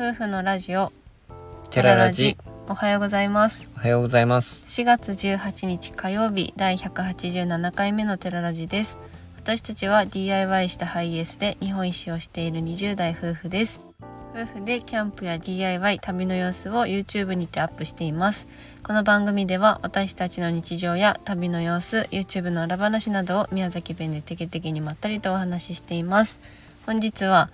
夫婦のラジオ。テララジ。おはようございます。おはようございます。4月18日火曜日第187回目のテララジです。私たちは DIY したハイエースで日本一周をしている20代夫婦です。夫婦でキャンプや DIY 旅の様子を YouTube にてアップしています。この番組では私たちの日常や旅の様子 YouTube の裏話などを宮崎弁でテケテケにまったりとお話ししています。本日は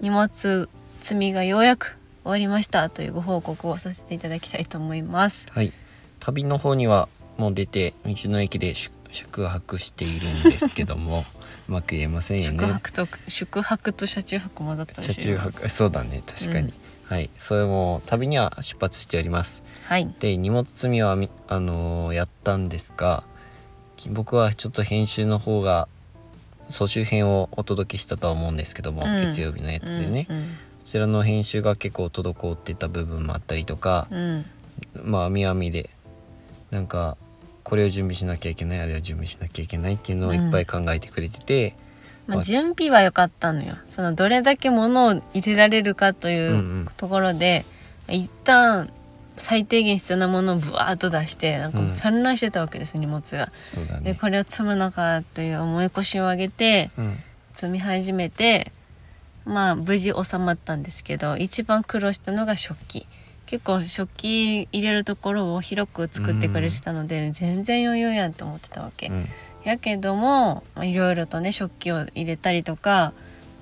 荷物積みがようやく終わりましたというご報告をさせていただきたいと思います。はい。旅の方にはもう出て道の駅で宿宿泊しているんですけども うまく言えませんよね。宿泊と宿泊と車中泊もだったで車中泊そうだね。確かに、はい。それも旅には出発しております。はい。で荷物積みはみあのーやったんですがき僕はちょっと編集の方が総集編をお届けしたとは思うんですけども、うん。月曜日のやつでね、うんこちらの編集が結構滞ってた部分もあったりとか、うん。まあみやみでなんかこれを準備しなきゃいけないあれを準備しなきゃいけないっていうのをいっぱい考えてくれてて、まあ、準備は良かったのよ。そのどれだけ物を入れられるかとうんいううんところで、一旦最低限必要なものをブワーッと出してなんかもう散乱してたわけです、荷物が。ね。これを積むのかという思い越しを上げてうん。積み始めてまあ無事収まったんですけど一番苦労したのが食器。結構食器入れるところを広く作ってくれてたので、全然余裕やんと思ってたわけ。うん。やけどもまあいろいろとね食器を入れたりとか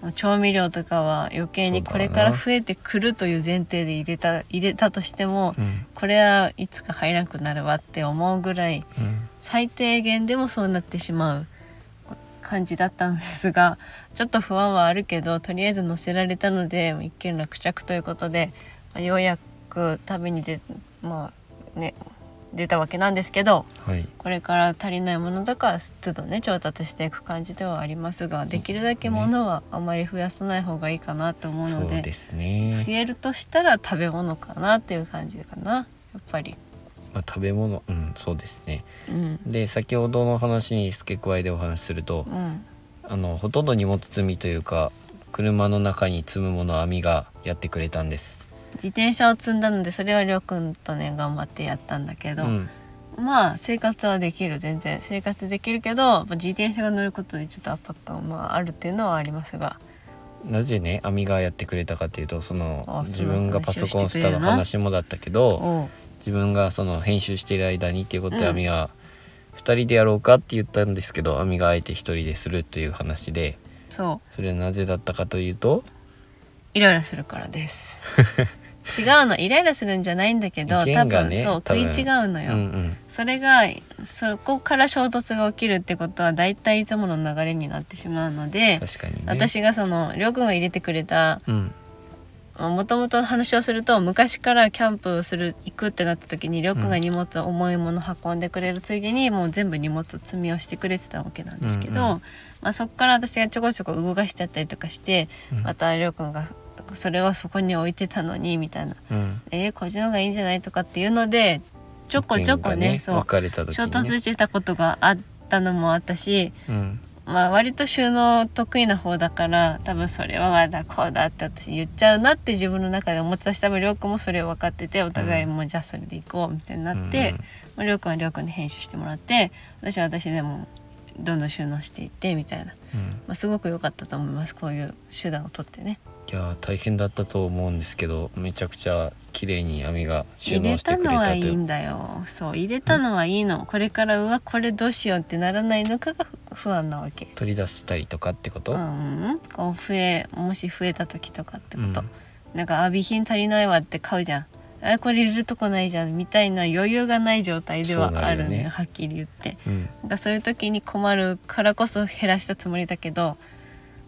まあ調味料とかは余計にこれから増えてくるという前提で入れた入れたとしてもうん。これはいつか入らなくなるわって思うぐらいうん。最低限でもそうなってしまう感じだったんですがちょっと不安はあるけどとりあえず乗せられたので一件落着ということで、まあようやく旅に出まあね出たわけなんですけどはい。これから足りないものとかは都度ね調達していく感じではありますができるだけものはあまり増やさない方がいいかなと思うのでね。増、えるとしたら食べ物かなっていう感じかなやっぱり。まあ、食べ物うんそうですね。うん。で先ほどの話に付け加えでお話しするとうん。あのほとんど荷物積みというか車の中に積むものを網がやってくれたんです、自転車を積んだのでそれはりょうくんとね頑張ってやったんだけど、うん、まあ生活はできる。全然生活できるけどまあ自転車が乗ることでちょっと圧迫感もあるっていうのはありますが。なぜね網がやってくれたかというとそのあ自分がパソコンしてくれるの話もだったけど自分がその編集している間にっていうことでうん。網が2人でやろうかって言ったんですけど網があえて1人でするという話でそう。それはなぜだったかというとイライラするからです。違うのイライラするんじゃないんだけど、意多見がね分そう多分。食い違うのよ、うんうん。それがそこから衝突が起きるってことは大体いつもの流れになってしまうので、確かにね。私がそのりょうくんが入れてくれたうんもともとの話をすると昔からキャンプする行くってなった時にりょうくんが荷物重いもの運んでくれるついでにもう全部荷物積みをしてくれてたわけなんですけど、うんうんまあ、そこから私がちょこちょこ動かしちゃったりとかして、うん。またりょうくんがそれはそこに置いてたのにみたいな。うん「えー、こっちの方がいいんじゃない?」とかっていうのでちょこちょこ意見がねそう衝突してたことがあったのもあったしうんまあ割と収納得意な方だから多分それはああだこうだって私言っちゃうなって自分の中で思ってたし多分りょうくんもそれを分かっててお互いもうじゃあそれで行こうみたいになって、まありょうくんはりょうくんで編集してもらって私は私でもどんどん収納していってみたいな、うん。うんまあ、すごく良かったと思いますこういう手段を取ってね。いやー大変だったと思うんですけどめちゃくちゃ綺麗に網が収入れ納してくれたのはたといういいんだよ。そう入れたのはいいの、これからうわこれどうしようってならないのかが不安なわけ。取り出したりとかってこと、うん、こう増えもし増えた時とかってこと、うん。なんかあ備品足りないわって買うじゃん。あこれ入れるとこないじゃんみたいな余裕がない状態ではそうなあるね。るよ。ねはっきり言って。うん。なんかそういう時に困るからこそ減らしたつもりだけど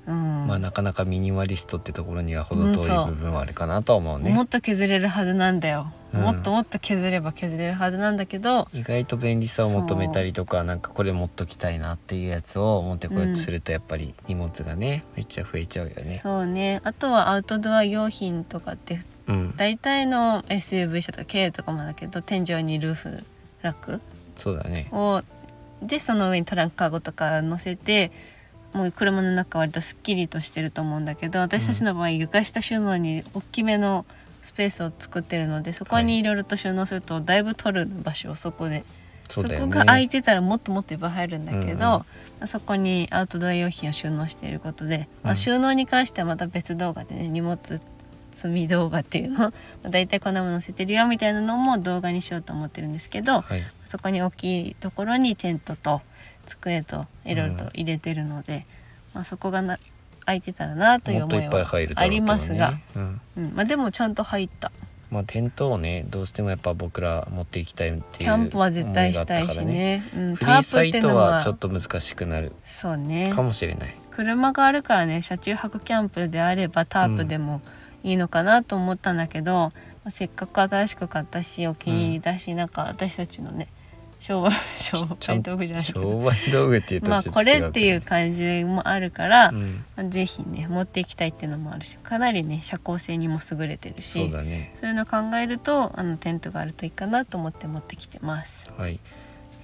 うん、まあなかなかミニマリストってところには程遠い部分はあるかなとは思うね、もっと削れるはずなんだよ、うん。もっともっと削れば削れるはずなんだけど。意外と便利さを求めたりとかなんかこれ持っときたいなっていうやつを持ってこようとするとやっぱり荷物がねめっちゃ増えちゃうよね。そうね。あとはアウトドア用品とかってうん。大体の SUV 車とか軽とかもだけど天井にルーフラック？そうだね。をでその上にトランクカゴとか乗せてもう車の中割とすっきりとしてると思うんだけど私たちの場合床下収納に大きめのスペースを作ってるのでそこにい。ろいろと収納するとだいぶ取る場所をそこで、そね。こが空いてたらもっともっといっぱい入るんだけど、うんうん。まあそこにアウトドア用品を収納していることで、まあ、うん収納に関してはまた別動画でね荷物積み動画っていうの？まあ大体こんなもの載せてるよみたいなのも動画にしようと思ってるんですけど、はい。そこに大きいところにテントと机といろいろと入れてるので、まあ、そこがな空いてたらなという思いはありますが、うん。うん。まあ、でもちゃんと入った。まあテントをねどうしてもやっぱ僕ら持っていきたいっていうキャンプは絶対したいしね。うん、フリーサイトタープってのははちょっと難しくなるそうね。かもしれない。車があるからね車中泊キャンプであればタープでもいいのかなと思ったんだけど、まあせっかく新しく買ったしお気に入りだし、なんか私たちのね商売商売道具じゃない。商売道具っていうとまあこれっていう感じもあるから、どうん。まあぜひね持っていきたいっていうのもあるしかなりね社交性にも優れてるしそうだね。そういうのを考えるとあのテントがあるといいかなと思って持ってきてます。はい。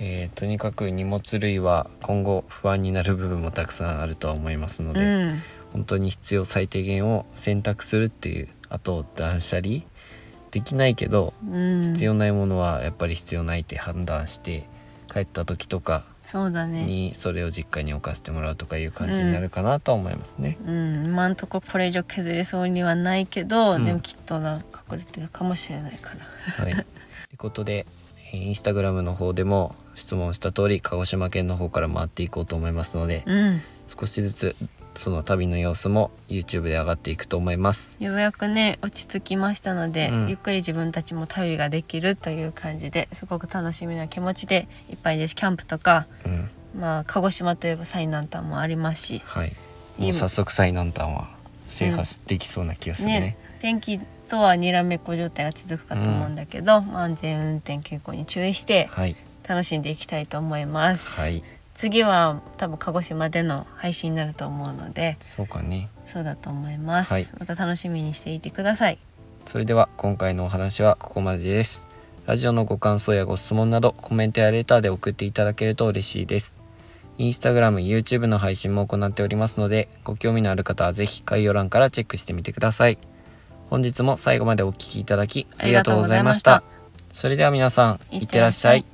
えーとにかく荷物類は今後不安になる部分もたくさんあるとは思いますのうで、ん、本当に必要最低限を選択するっていうあと断捨離できないけどうん、必要ないものはやっぱり必要ないって判断して帰った時とかそうだね。にそれを実家に置かせてもらうとかいう感じになるかなとは思いますね。うん、今んとここれ以上削れそうにはないけど、うんでもきっとな隠れてるかもしれないから。はい。ということで、えーインスタグラムの方でも質問した通り鹿児島県の方から回っていこうと思いますので、うん、少しずつその旅の様子も YouTube で上がっていくと思います。ようやくね落ち着きましたので、うんゆっくり自分たちも旅ができるという感じですごく楽しみな気持ちでいっぱいです。キャンプとか、うん。まあ鹿児島といえば最南端もありますし、はい。もう早速最南端は制覇できそうな気がするね。ね天気とはにらめっこ状態が続くかと思うんだけど、まあ安全運転傾向に注意してはい。楽しんでいきたいと思います。はい。次は多分鹿児島での配信になると思うのでそうかね。そうだと思います、はいまた楽しみにしていてくださいそれでは今回のお話はここまでです。ラジオのご感想やご質問などコメントやレターで送っていただけると嬉しいです。インスタグラム、YouTube の配信も行っておりますので、ご興味のある方はぜひ概要欄からチェックしてみてください。本日も最後までお聴きいただきありがとうございました。それでは皆さん、いってらっしゃい。